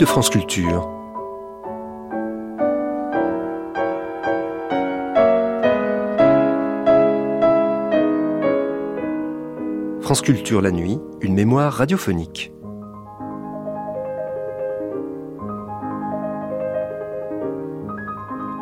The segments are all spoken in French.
De France Culture. France Culture la nuit, une mémoire radiophonique.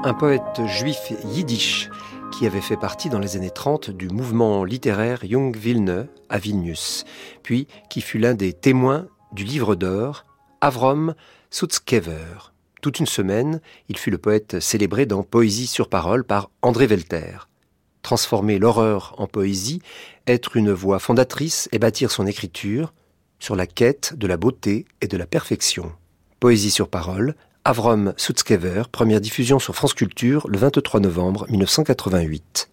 Un poète juif yiddish qui avait fait partie dans les années 30 du mouvement littéraire Jung Vilne à Vilnius, puis qui fut l'un des témoins du livre d'or Avrom Sutzkever. Toute une semaine, il fut le poète célébré dans Poésie sur parole par André Velter. Transformer l'horreur en poésie, être une voix fondatrice et bâtir son écriture sur la quête de la beauté et de la perfection. Poésie sur parole, Avrom Sutzkever, première diffusion sur France Culture le 23 novembre 1988.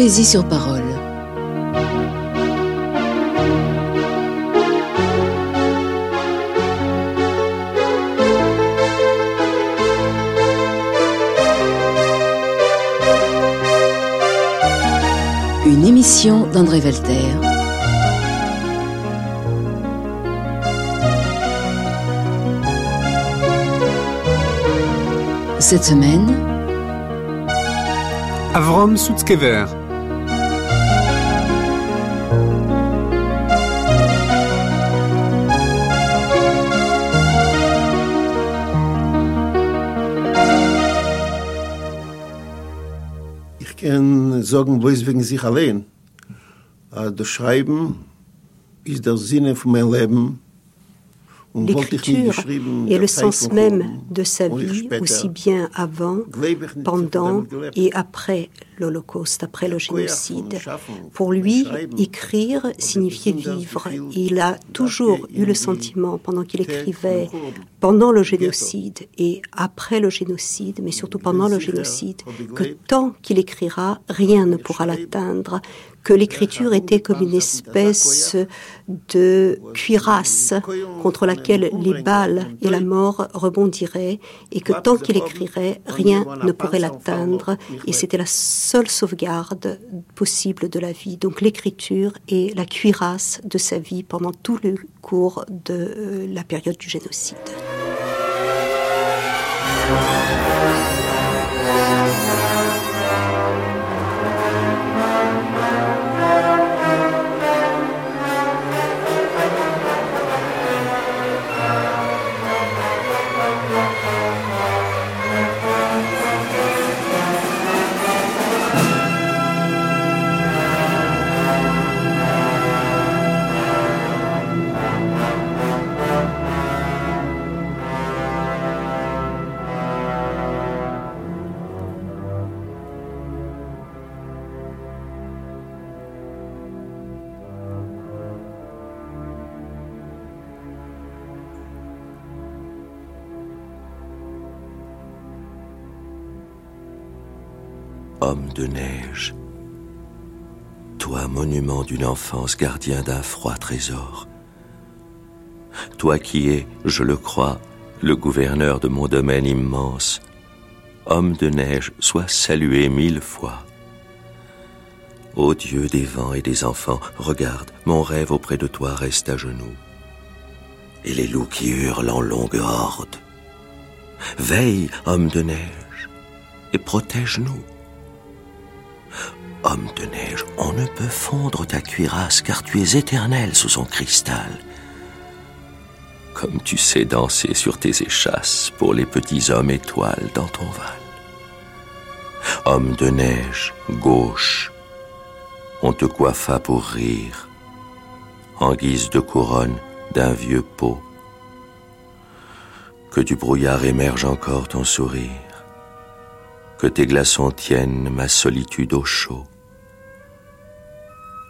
Poésie sur parole. Une émission d'André Velter. Cette semaine, Avrom Sutzkever. Kann sagen, wo wegen sich allein. Äh, Das Schreiben ist der Sinne von meinem Leben. L'écriture est le sens même de sa vie, aussi bien avant, pendant et après l'Holocauste, après le génocide. Pour lui, écrire signifiait vivre. Il a toujours eu le sentiment, pendant qu'il écrivait, pendant le génocide et après le génocide, mais surtout pendant le génocide, que tant qu'il écrira, rien ne pourra l'atteindre, que l'écriture était comme une espèce de cuirasse contre laquelle les balles et la mort rebondiraient, et que tant qu'il écrirait, rien ne pourrait l'atteindre, et c'était la seule sauvegarde possible de la vie. Donc l'écriture est la cuirasse de sa vie pendant tout le cours de la période du génocide. Homme de neige, toi monument d'une enfance, gardien d'un froid trésor, toi qui es, je le crois, le gouverneur de mon domaine immense, homme de neige, sois salué mille fois. Ô Dieu des vents et des enfants, regarde, mon rêve auprès de toi reste à genoux. Et les loups qui hurlent en longue horde. Veille, homme de neige, et protège-nous. Homme de neige, on ne peut fondre ta cuirasse car tu es éternel sous son cristal. Comme tu sais danser sur tes échasses pour les petits hommes étoiles dans ton val. Homme de neige, gauche, on te coiffa pour rire, en guise de couronne d'un vieux pot. Que du brouillard émerge encore ton sourire, que tes glaçons tiennent ma solitude au chaud.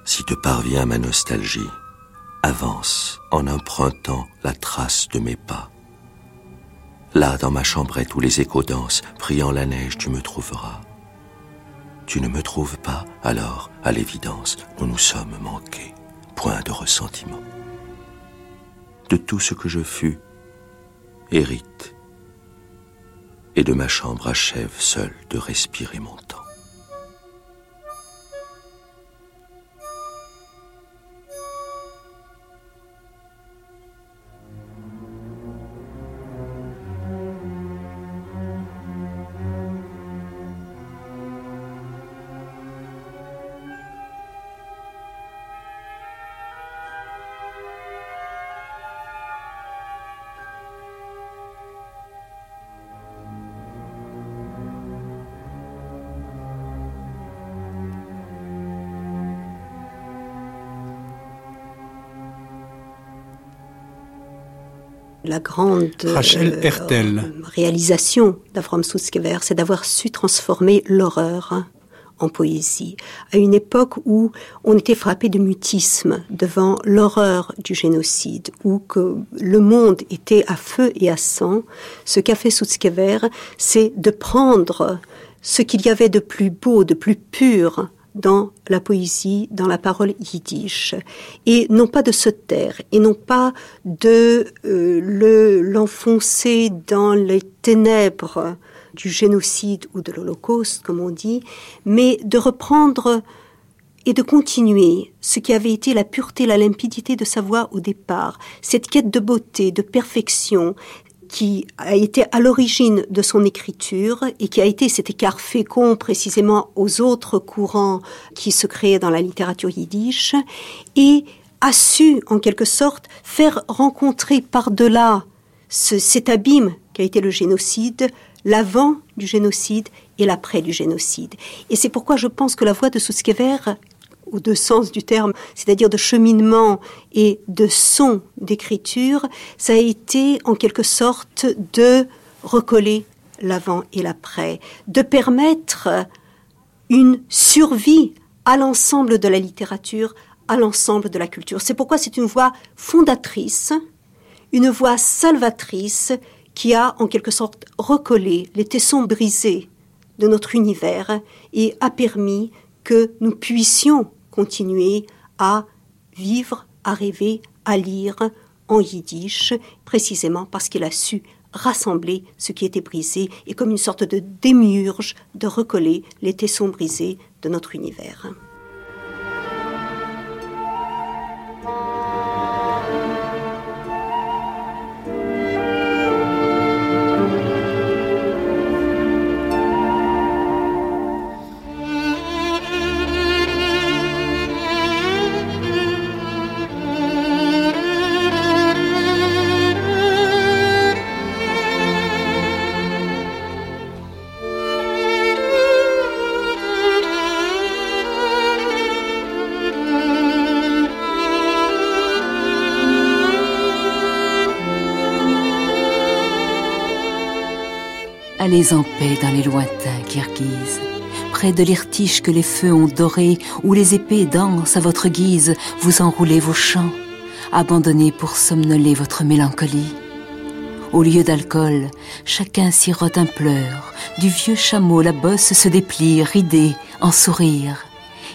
Si te parvient ma nostalgie, avance en empruntant la trace de mes pas. Là, dans ma chambrette où les échos dansent, priant la neige, tu me trouveras. Tu ne me trouves pas, alors, à l'évidence, nous nous sommes manqués. Point de ressentiment. De tout ce que je fus, hérite, et de ma chambre achève seul de respirer mon temps. La grande euh, réalisation d'Avram Sutzkever, c'est d'avoir su transformer l'horreur en poésie, à une époque où on était frappé de mutisme devant l'horreur du génocide, où que le monde était à feu et à sang. Ce qu'a fait Sutzkever, c'est de prendre ce qu'il y avait de plus beau, de plus pur dans la poésie, dans la parole yiddish, et non pas de se taire, et non pas de euh, le l'enfoncer dans les ténèbres du génocide ou de l'Holocauste, comme on dit, mais de reprendre et de continuer ce qui avait été la pureté, la limpidité de sa voix au départ, cette quête de beauté, de perfection, qui a été à l'origine de son écriture et qui a été cet écart fécond précisément aux autres courants qui se créaient dans la littérature yiddish et a su en quelque sorte faire rencontrer par-delà cet abîme qui a été le génocide, l'avant du génocide et l'après du génocide. Et c'est pourquoi je pense que la voix de Suskever ou de sens du terme, c'est-à-dire de cheminement et de son d'écriture, ça a été en quelque sorte de recoller l'avant et l'après, de permettre une survie à l'ensemble de la littérature, à l'ensemble de la culture. C'est pourquoi c'est une voix fondatrice, une voix salvatrice qui a en quelque sorte recollé les tessons brisés de notre univers et a permis que nous puissions continuer à vivre, à rêver, à lire en yiddish, précisément parce qu'il a su rassembler ce qui était brisé et comme une sorte de démiurge de recoller les tessons brisés de notre univers. Allez en paix dans les lointains Kirghizes, près de l'irtiche que les feux ont doré, où les épées dansent à votre guise, vous enroulez vos chants, abandonnez pour somnoler votre mélancolie. Au lieu d'alcool, chacun sirote un pleur, du vieux chameau la bosse se déplie, ridée, en sourire.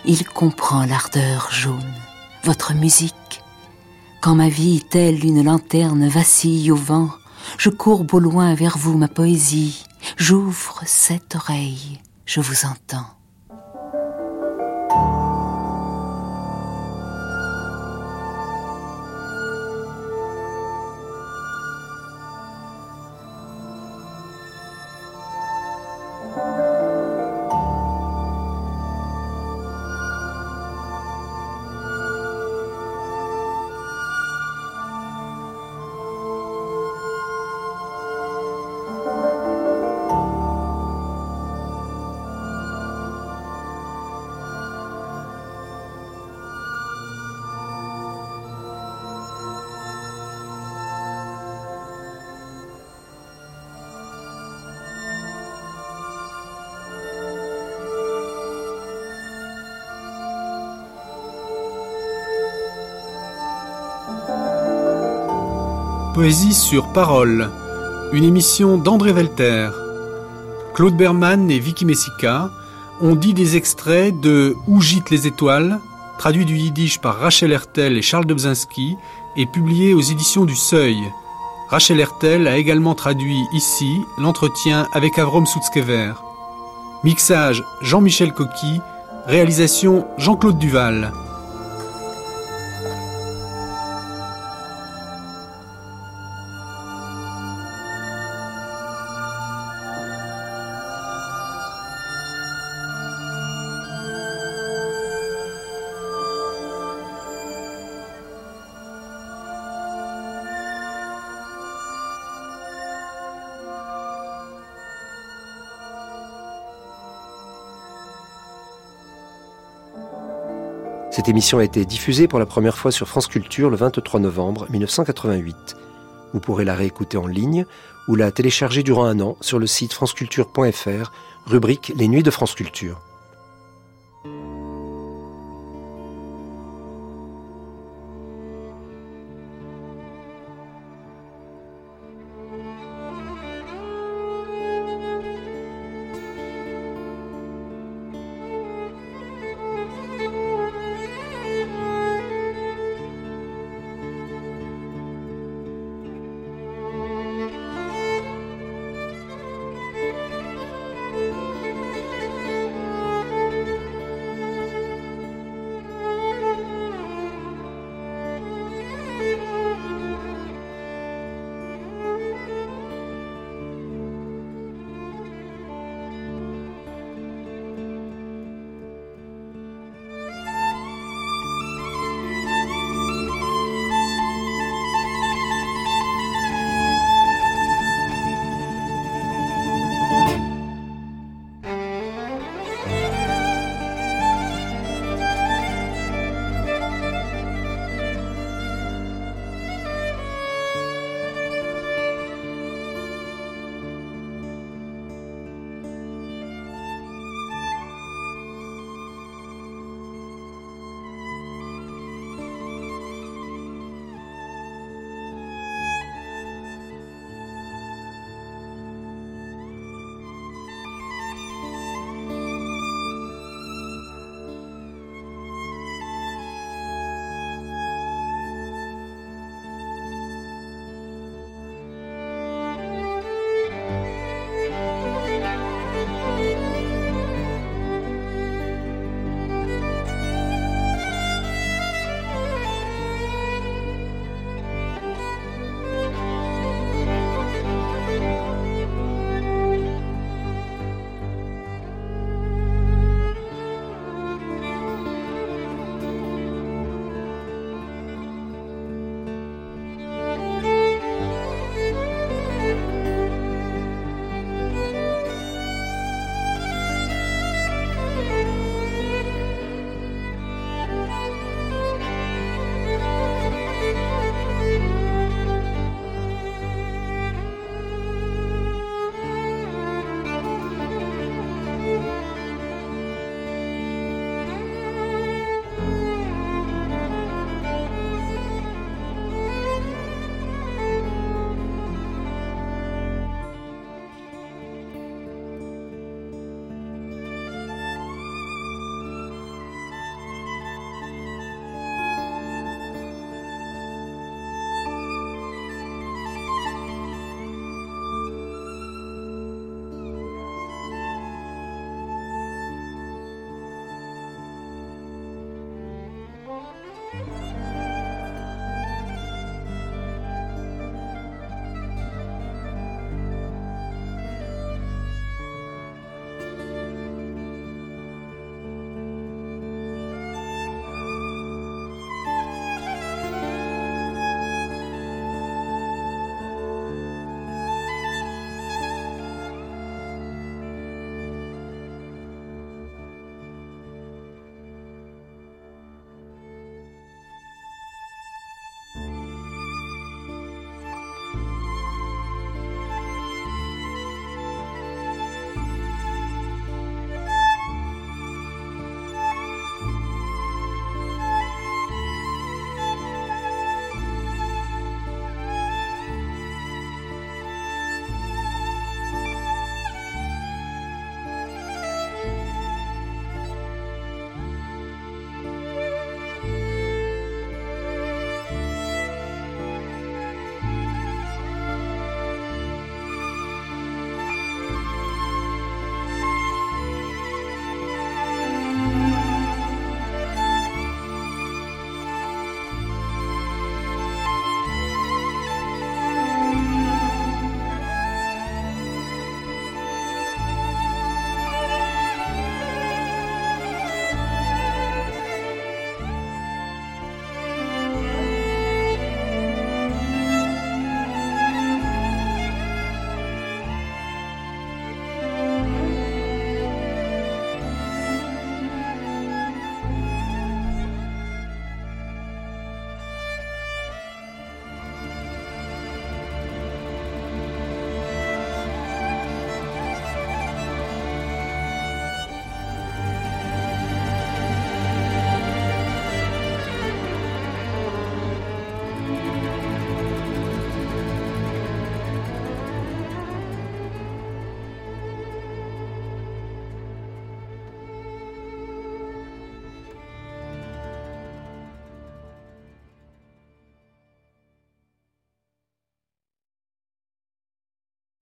Il comprend l'ardeur jaune, votre musique. Quand ma vie, telle une lanterne, vacille au vent, je courbe au loin vers vous ma poésie, J'ouvre cette oreille, je vous entends. Poésie sur parole, une émission d'André Velter. Claude Berman et Vicky Messica ont dit des extraits de Où gîtent les étoiles, traduit du yiddish par Rachel Hertel et Charles Dobzinski et publié aux éditions du Seuil. Rachel Hertel a également traduit ici l'entretien avec Avrom Soutskever. Mixage Jean-Michel Coqui, réalisation Jean-Claude Duval. Cette émission a été diffusée pour la première fois sur France Culture le 23 novembre 1988. Vous pourrez la réécouter en ligne ou la télécharger durant un an sur le site franceculture.fr, rubrique Les Nuits de France Culture.